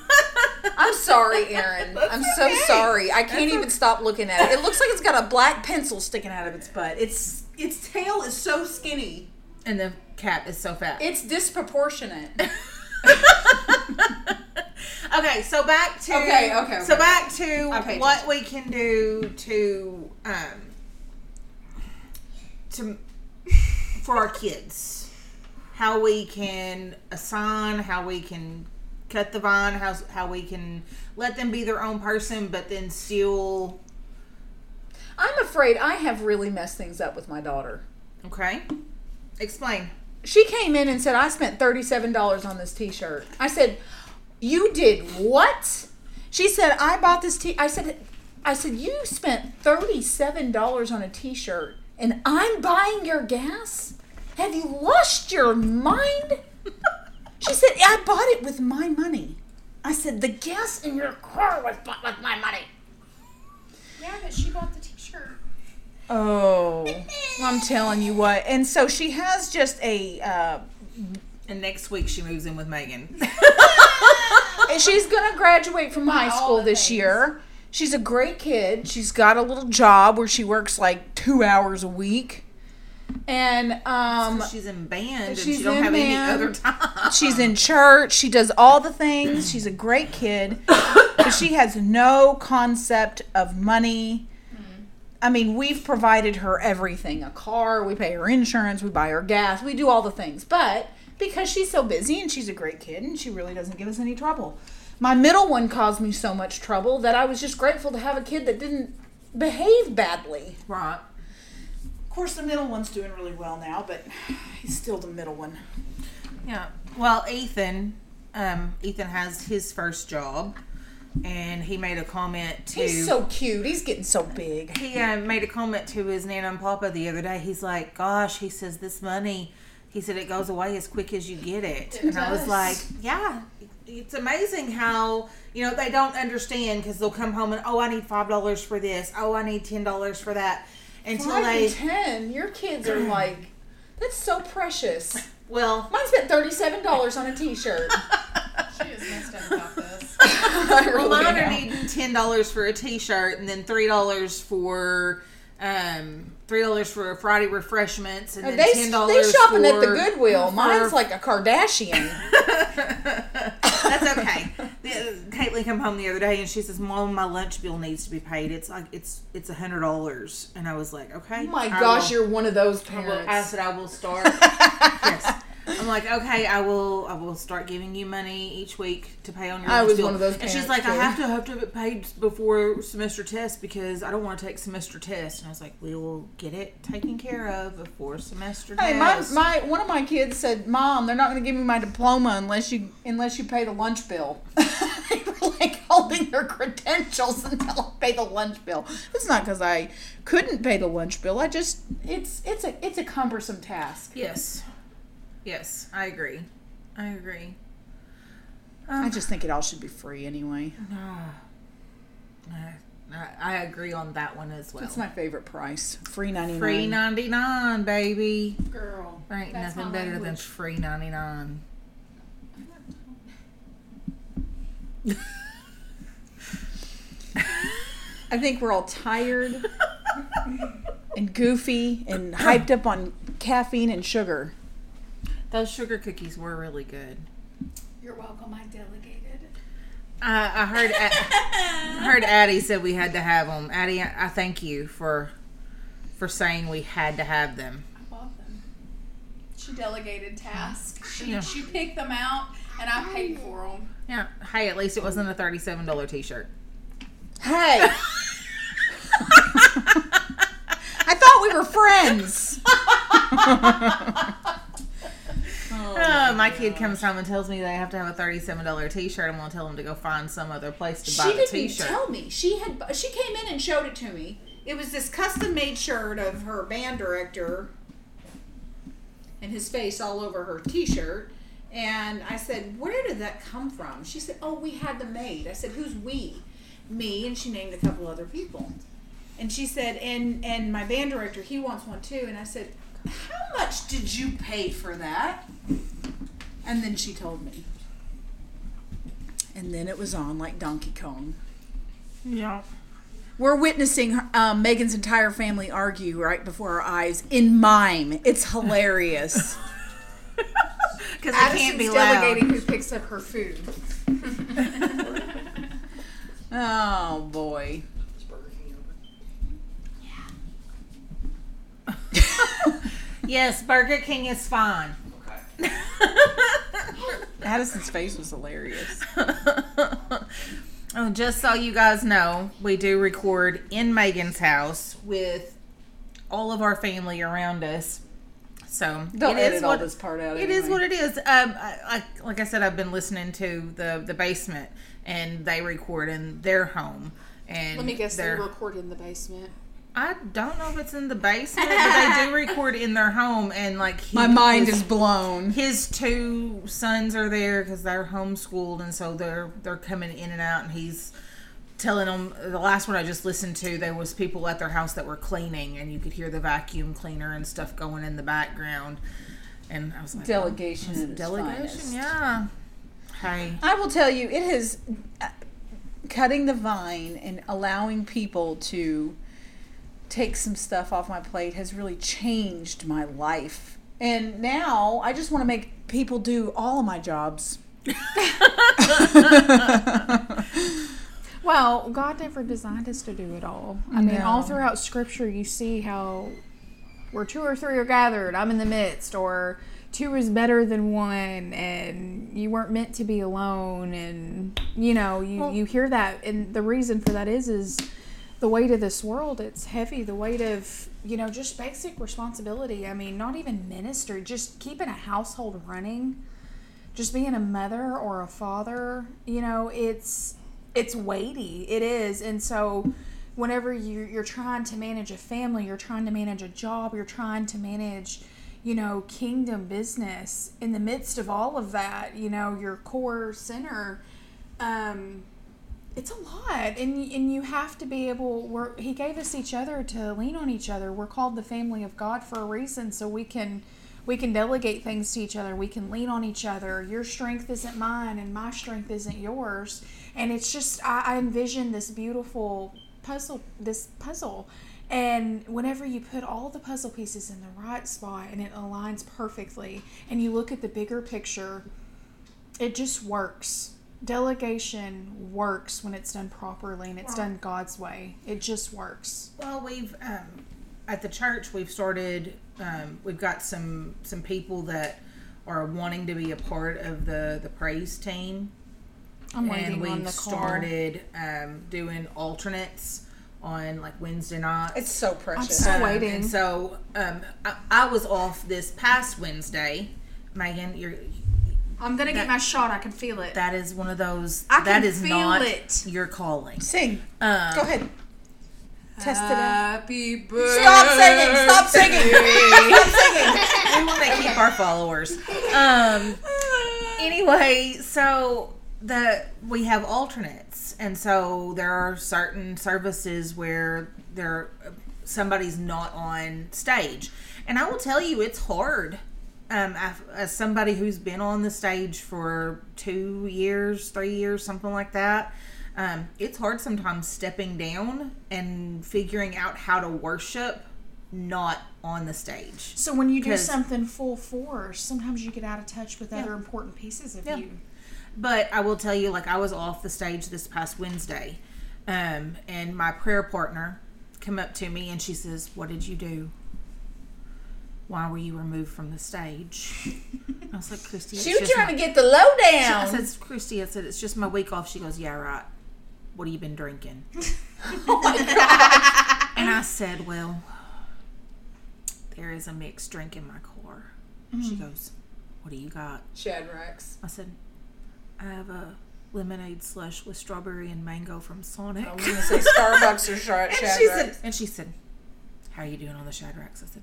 I'm sorry, Aaron. I'm so okay. sorry. I can't even stop looking at it. It looks like it's got a black pencil sticking out of its butt. Its its tail is so skinny. And the cat is so fat. It's disproportionate. (laughs) (laughs) okay, so back to Okay, okay, So back to Okay, what we can do to um to for our kids. How we can assign, how we can cut the vine, how how we can let them be their own person, but then still I'm afraid I have really messed things up with my daughter. okay. Explain. She came in and said, I spent $37 on this t shirt. I said, You did what? She said, I bought this t I said I said, You spent $37 on a t shirt and I'm buying your gas? Have you lost your mind? She said, I bought it with my money. I said, The gas in your car was bought with my money. Yeah, but she bought the. Oh, I'm telling you what. And so she has just a uh, And next week she moves in with Megan. (laughs) And she's gonna graduate from high school this things. year. She's a great kid. She's got a little job where she works like two hours a week, and um, she's in band and She's she don't have band. any other time. she's in church. She does all the things. She's a great kid, but she has no concept of money. I mean, we've provided her everything a car, we pay her insurance, we buy her gas, we do all the things. But because she's so busy and she's a great kid and she really doesn't give us any trouble. My middle one caused me so much trouble that I was just grateful to have a kid that didn't behave badly. Right. Of course, the middle one's doing really well now, but he's still the middle one. Yeah. Well, Ethan, um, Ethan has his first job, and he made a comment to. He's so cute. He's getting so big. he uh, made a comment to his nana and papa the other day. He's like, "Gosh," he says, "this money." He said it goes away as quick as you get it, and I was like, "Yeah." It's amazing how you know they don't understand because they'll come home and oh I need five dollars for this oh I need ten dollars for that until Five they and ten. Your kids are like, that's so precious. well Mine spent thirty-seven dollars on a T-shirt. She is messed up about this. Really mine are needing ten dollars for a T-shirt, and then three dollars for um three dollars for Friday refreshments, and then They ten they dollars shopping at the Goodwill. for- Mine's like a Kardashian. (laughs) That's okay. Caitlin come home the other day and she says, "Mom, my lunch bill needs to be paid. It's like it's it's a hundred dollars." And I was like, "Okay." Oh my I gosh, will- you're one of those I, will, parents. I said, "I will start." (laughs) yes. I'm like, okay, I will. I will start giving you money each week to pay on your. I was bill. one of those And she's like, I have to have to have it paid before semester test because I don't want to take semester test. And I was like, we will get it taken care of before semester Hey, my, my one of my kids said, "Mom, they're not going to give me my diploma unless you unless you pay the lunch bill." (laughs) they were like holding their credentials until I pay the lunch bill. It's not because I couldn't pay the lunch bill. I just it's it's a it's a cumbersome task. yes, yes, I agree. I agree. I um, just think it all should be free anyway. No. I, I agree on that one as well. That's my favorite price. Free ninety nine. free ninety nine, baby. Girl. There ain't That's nothing my better than free ninety nine. I think we're all tired (laughs) and goofy and hyped up on caffeine and sugar. Those sugar cookies were really good. You're welcome. I delegated. I, I heard I (laughs) heard Addie said we had to have them. Addie, I, I thank you for for saying we had to have them. I bought them. She delegated tasks. She, Yeah. she picked them out, and I paid for them. Yeah. Hey, at least it wasn't a thirty-seven dollar T-shirt. Hey. (laughs) I thought we were friends. (laughs) Oh, uh, my kid comes home and tells me they have to have a thirty-seven dollar T-shirt. I'm gonna tell them to go find some other place to buy she didn't tell me. She had she came in and showed it to me. It was this custom made shirt of her band director and his face all over her t-shirt. And I said, "Where did that come from?" She said, "Oh, we had them made." I said, "Who's we?" Me, and she named a couple other people. And she said, "And and my band director, he wants one too." And I said, "How much did you pay for that?" And then she told me. And then it was on like Donkey Kong. Yeah. We're witnessing um, Megan's entire family argue right before our eyes in mime. It's hilarious. (laughs) Because I can't be loud. delegating who picks up her food. (laughs) (laughs) oh boy. Yes, Burger King is fine. (laughs) Addison's face was hilarious. (laughs) oh, just so you guys know, we do record in Megan's house with all of our family around us. So They'll it edit is all what this part out. It is anyway. what it is. Um, I, I, like I said, I've been listening to the the basement, and they record in their home. And Let me guess, they record in the basement. I don't know if it's in the basement, but they do (laughs) record in their home, and like he, My mind his- is blown. his two sons are there because they're homeschooled and so they're they're coming in and out and he's telling them the last one i just listened to there was people at their house that were cleaning and you could hear the vacuum cleaner and stuff going in the background and i was like Delegation oh, delegation finest. yeah hey I will tell you, it has uh, cutting the vine and allowing people to take some stuff off my plate has really changed my life. And now I just want to make people do all of my jobs. (laughs) Well, God never designed us to do it all. I mean, all throughout Scripture, you see how where two or three are gathered, I'm in the midst, or two is better than one and you weren't meant to be alone and you know you, Well- you hear that and the reason for that is is the weight of this world it's heavy the weight of you know just basic responsibility. I mean not even ministry just keeping a household running just being a mother or a father you know it's it's weighty it is. And so whenever you you're trying to manage a family you're trying to manage a job you're trying to manage you know kingdom business in the midst of all of that you know your core center um it's a lot and and you have to be able we're he gave us each other to lean on each other. We're called the family of god for a reason so we can we can delegate things to each other. We can lean on each other. Your strength isn't mine and my strength isn't yours. And it's just i, I envision this beautiful puzzle this puzzle. And whenever you put all the puzzle pieces in the right spot and it aligns perfectly and you look at the bigger picture it just works. Delegation works when it's done properly and it's done God's way. It just works. Well, we've um, at the church we've started. Um, we've got some some people that are wanting to be a part of the the praise team, I'm and waiting we've on the call. started um, doing alternates on like Wednesday nights. It's so precious. Still Um, waiting. And so um, I, I was off this past Wednesday. Megan, you're I'm gonna get my shot. I can feel it. that is one of those. I can that is feel not it. your calling. Sing. Um, Go ahead. Test it out. Happy birthday. Stop singing. Stop singing. Stop singing. we want to keep our followers. Um, anyway, so the we have alternates, and so there are certain services where there somebody's not on stage, and I will tell you, it's hard. Um, as- somebody who's been on the stage for two years, three years, something like that, um, it's hard sometimes stepping down and figuring out how to worship not on the stage. So when you do something full force, sometimes you get out of touch with other important pieces of Yeah. you. But I will tell you, like I was off the stage this past Wednesday, um, and my prayer partner come up to me and she says, "What did you do? Why were you removed from the stage?" (laughs) I was like, "Christy, it's She was trying my- to get the lowdown. I lowdown. said, "Christy, I said it's just my week off." She goes, "Yeah, right. What have you been drinking?" (laughs) oh my god. And I said, "Well, there is a mixed drink in my car." She mm-hmm. goes, "What do you got?" Shadrax. I said, I have a lemonade slush with strawberry and mango from Sonic. Oh, I was gonna say Starbucks or (laughs) Shad- and, she Shadrax. said, and she said, How are you doing on the Shadrax? I said,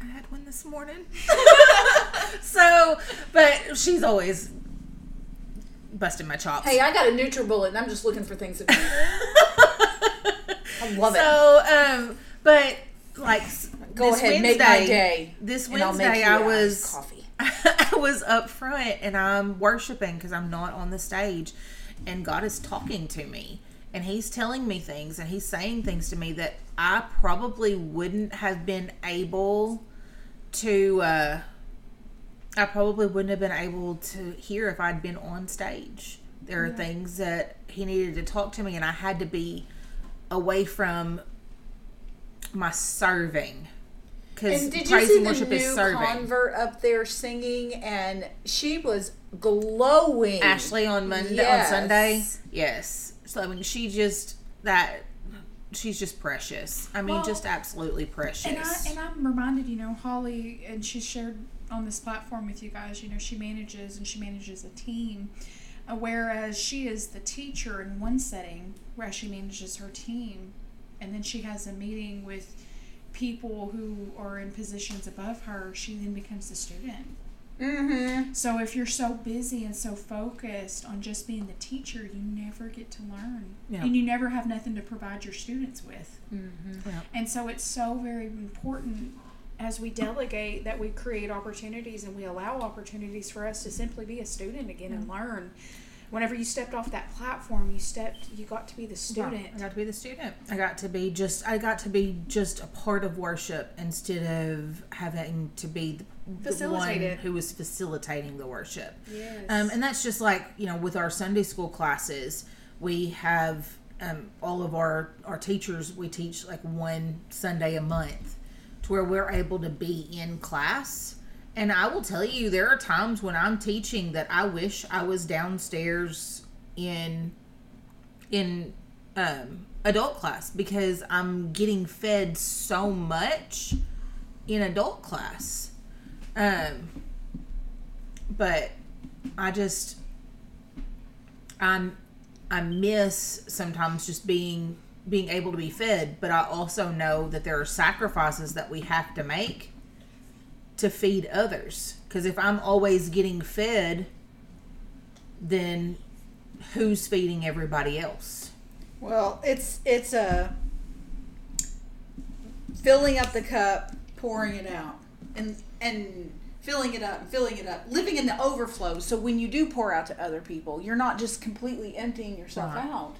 I had one this morning. (laughs) so, but she's always busting my chops. Hey, I got a NutriBullet, and I'm just looking for things to do. (laughs) I love it. so, um, but like, Go this ahead, make my Wednesday- day. This Wednesday, I was coffee. (laughs) I was up front and I'm worshiping because I'm not on the stage, and God is talking to me and He's telling me things and He's saying things to me that I probably wouldn't have been able to. Uh, I probably wouldn't have been able to hear if I'd been on stage. There are things that He needed to talk to me, and I had to be away from my serving. Because And did you see the worship is new serving. convert up there singing? And she was glowing. Ashley on Monday Yes. on Sunday. Yes. So I mean she just that she's just precious. I mean Well, just absolutely precious. And I and I'm reminded, you know, Holly, and she shared on this platform with you guys. You know, she manages and she manages a team, uh, whereas she is the teacher in one setting, where she manages her team, and then she has a meeting with people who are in positions above her. She then becomes the student. Mm-hmm. So if you're so busy and so focused on just being the teacher, you never get to learn, Yeah. and you never have nothing to provide your students with. Mm-hmm. Yeah. And so it's so very important as we delegate that we create opportunities and we allow opportunities for us to simply be a student again and learn. Whenever you stepped off that platform, you stepped, you got to be the student. I got to be the student. I got to be just. I got to be just a part of worship instead of having to be the, the one who was facilitating the worship. Yes. Um, and that's just like you know, with our Sunday school classes, we have um, all of our our teachers. We teach like one Sunday a month, to where we're able to be in class And I will tell you, there are times when I'm teaching that I wish I was downstairs in in um, adult class because I'm getting fed so much in adult class. Um, but I just I'm I miss sometimes just being being able to be fed, but I also know that there are sacrifices that we have to make to feed others. Because if I'm always getting fed, then who's feeding everybody else? Well, it's it's a filling up the cup, pouring it out, and and filling it up, filling it up, living in the overflow. So when you do pour out to other people, you're not just completely emptying yourself Right. out.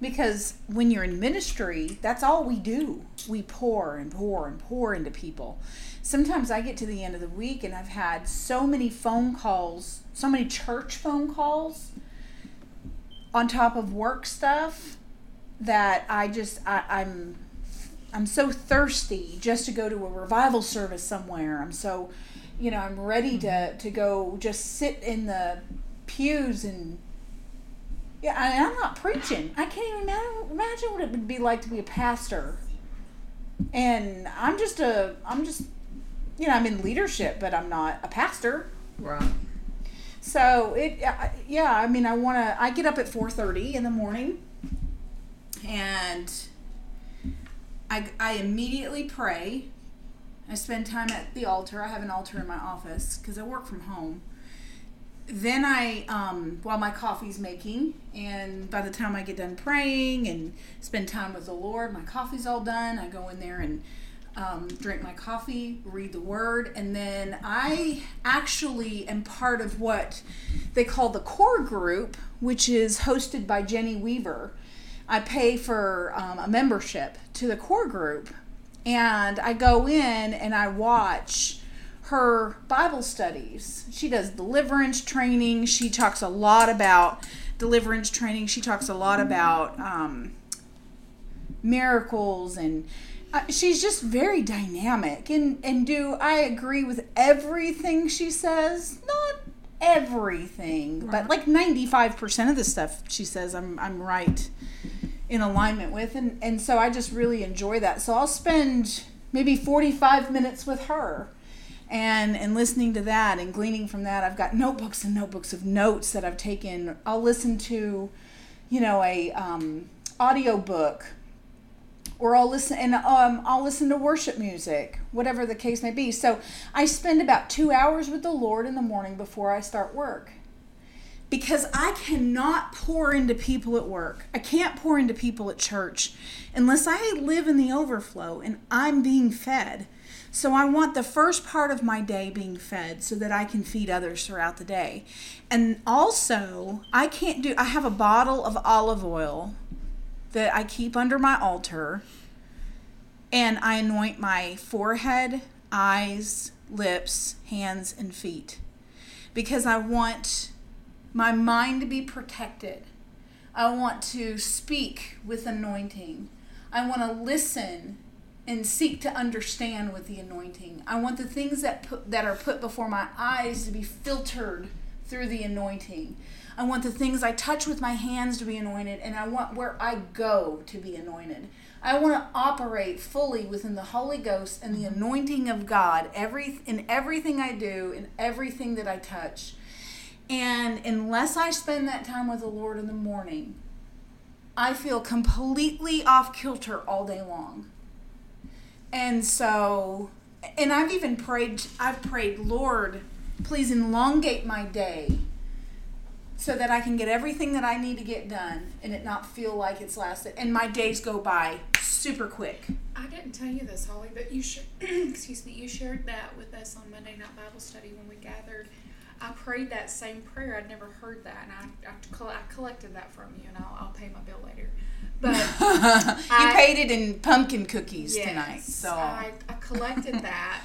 Because when you're in ministry, that's all we do. We pour and pour and pour into people. Sometimes I get to the end of the week and I've had so many phone calls, so many church phone calls on top of work stuff that I just I, I'm I'm so thirsty just to go to a revival service somewhere. I'm so you know, I'm ready to mm-hmm. to go just sit in the pews and yeah, and I'm not preaching. I can't even imagine, imagine what it would be like to be a pastor. And I'm just a I'm just you know, I'm in leadership, but I'm not a pastor. Right. So it, uh, yeah. I mean, I want to. I get up at four thirty in the morning, and I I immediately pray. I spend time at the altar. I have an altar in my office because I work from home. Then I, um, while my coffee's making, and by the time I get done praying and spend time with the Lord, my coffee's all done. I go in there and um, drink my coffee, read the word, and then I actually am part of what they call the core group, which is hosted by Jenny Weaver. I pay for um, a membership to the core group, and I go in and I watch her Bible studies. She does deliverance training. She talks a lot about deliverance training. She talks a lot about um, miracles and uh, she's just very dynamic and and do i agree with everything she says? Not everything but like 95% of the stuff she says i'm i'm right in alignment with and and so i just really enjoy that. So i'll spend maybe 45 minutes with her and and listening to that and gleaning from that. I've got notebooks and notebooks of notes that i've taken. I'll listen to you know a um, audio book or I'll listen and um, I'll listen to worship music, whatever the case may be. So I spend about two hours with the Lord in the morning before I start work. Because I cannot pour into people at work. I can't pour into people at church unless I live in the overflow and I'm being fed. So I want the first part of my day being fed so that I can feed others throughout the day. And also, I can't do I have a bottle of olive oil that I keep under my altar and I anoint my forehead, eyes, lips, hands, and feet because I want my mind to be protected. I want to speak with anointing. I want to listen and seek to understand with the anointing. I want the things that put, that are put before my eyes to be filtered through the anointing. I want the things I touch with my hands to be anointed, and I want where I go to be anointed. I want to operate fully within the Holy Ghost and the anointing of God every in everything I do, in everything that I touch. And unless I spend that time with the Lord in the morning, I feel completely off kilter all day long. And so, and I've even prayed, I've prayed, Lord, please elongate my day so that I can get everything that I need to get done and it not feel like it's lasted. And my days go by super quick. I didn't tell you this, Holly, but you sh- (clears throat) excuse me, you shared that with us on Monday Night Bible Study when we gathered. I prayed that same prayer. I'd never heard that, and I, I, I collected that from you, and I'll, I'll pay my bill later. But (laughs) you I- paid it in pumpkin cookies Yes, tonight. So I, I collected that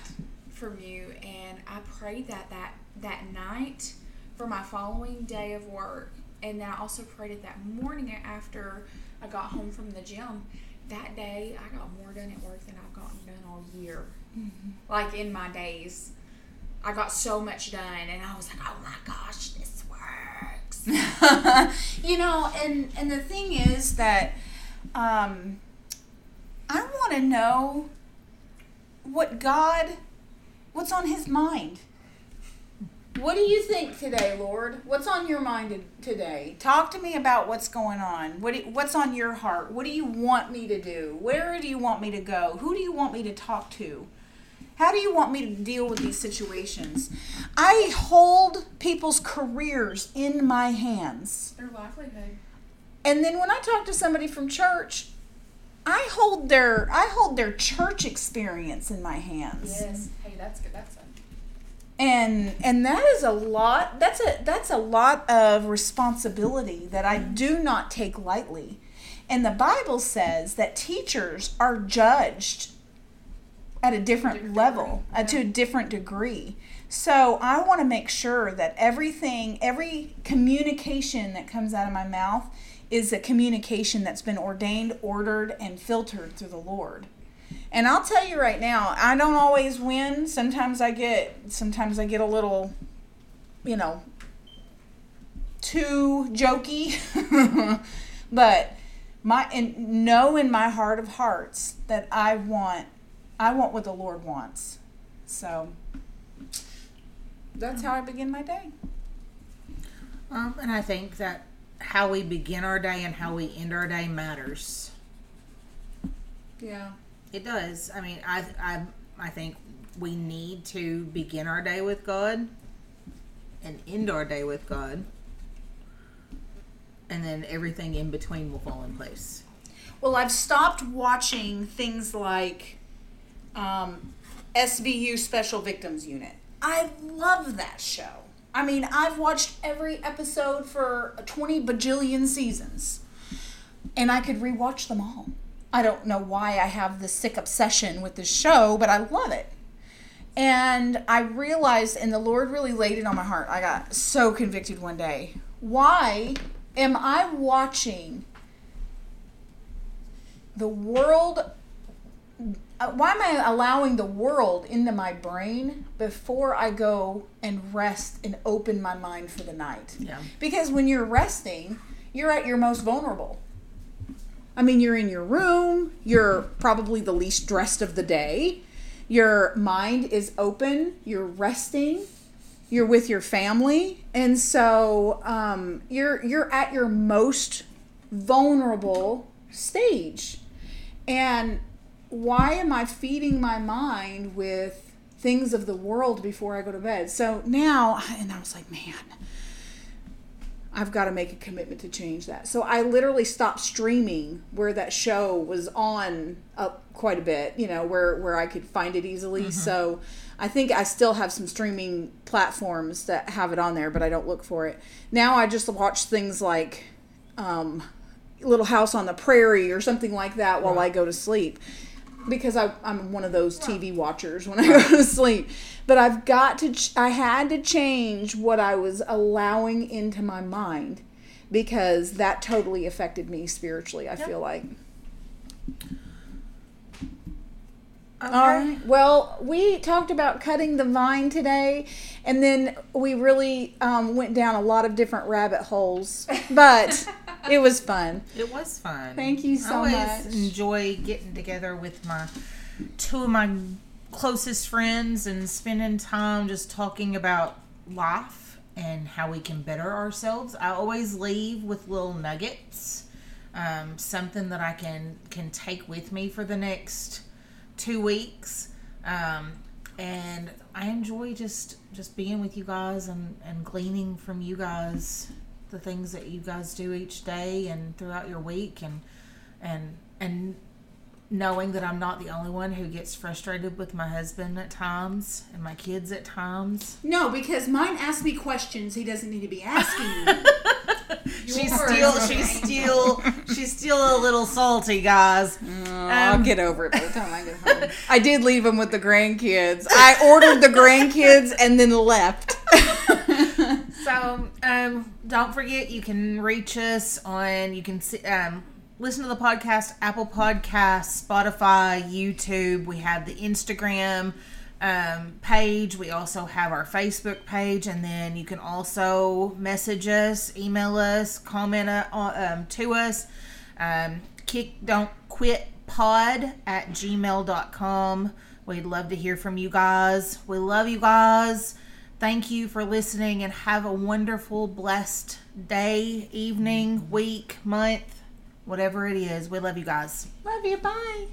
from you, and I prayed that that that night for my following day of work, and then I also prayed it that morning after I got home from the gym. That day, I got more done at work than I've gotten done all year, Mm-hmm. like in my days. I got so much done, and I was like, oh my gosh, this works. (laughs) you know, and and the thing is that um, I want to know what God, what's on His mind. What do you think today, Lord? What's on your mind today? Talk to me about what's going on. What do, what's on your heart? What do you want me to do? Where do you want me to go? Who do you want me to talk to? How do you want me to deal with these situations? I hold people's careers in my hands. Their livelihood. And then when I talk to somebody from church, I hold their I hold their church experience in my hands. Yes. Hey, that's good. That's. And and that is a lot that's a that's a lot of responsibility that I do not take lightly. And the Bible says that teachers are judged at a different, Different level, uh, to a different degree. So I want to make sure that everything, every communication that comes out of my mouth is a communication that's been ordained, ordered, and filtered through the Lord. And I'll tell you right now, I don't always win. Sometimes I get, sometimes I get a little, you know, too jokey. (laughs) but my and know in my heart of hearts that I want I want what the Lord wants. So that's how I begin my day. Um, and I think that how we begin our day and how we end our day matters. Yeah. It does. I mean, I I I think we need to begin our day with God and end our day with God. And then everything in between will fall in place. Well, I've stopped watching things like um, SVU Special Victims Unit. I love that show. I mean, I've watched every episode for 20 bajillion seasons, and I could rewatch them all. I don't know why I have this sick obsession with this show, but I love it. And I realized, and the Lord really laid it on my heart. I got so convicted one day. Why am I watching the world uh, why am I allowing the world into my brain before I go and rest and open my mind for the night? Yeah. Because when you're resting, you're at your most vulnerable. I mean, you're in your room, you're probably the least dressed of the day. Your mind is open, you're resting, you're with your family, and so um, you're you're at your most vulnerable stage. And why am I feeding my mind with things of the world before I go to bed? So now, (sighs) and I was like, man, I've got to make a commitment to change that. So I literally stopped streaming where that show was on up quite a bit, you know, where where I could find it easily. So I think I still have some streaming platforms that have it on there, but I don't look for it. Now I just watch things like um, Little House on the Prairie or something like that while I go to sleep because I, I'm one of those TV watchers when I go to sleep. But I've got to, ch- I had to change what I was allowing into my mind because that totally affected me spiritually, I feel like. All right. Well, we talked about cutting the vine today, and then we really um, went down a lot of different rabbit holes, (laughs) but it was fun. It was fun. Thank you so I always much. enjoy getting together with my two of my closest friends and spending time just talking about life and how we can better ourselves. I always leave with little nuggets, um, something that I can can take with me for the next two weeks. Um, and I enjoy just just being with you guys and, and gleaning from you guys the things that you guys do each day and throughout your week and and and knowing that I'm not the only one who gets frustrated with my husband at times and my kids at times. No, because mine asks me questions he doesn't need to be asking me. (laughs) She's still she's still she's still a little salty, guys. I'll get over it by the time I get home. (laughs) I did leave him with the grandkids. I (laughs) ordered the grandkids and then left. So, um, don't forget you can reach us on you can see, um, listen to the podcast Apple Podcasts, Spotify, YouTube. We have the Instagram. um, page. We also have our Facebook page, and then you can also message us, email us, comment uh, um, to us. Um, kick don't quit pod at gmail.com. We'd love to hear from you guys. We love you guys. Thank you for listening and have a wonderful, blessed day, evening, week, month, whatever it is. We love you guys. Love you. Bye.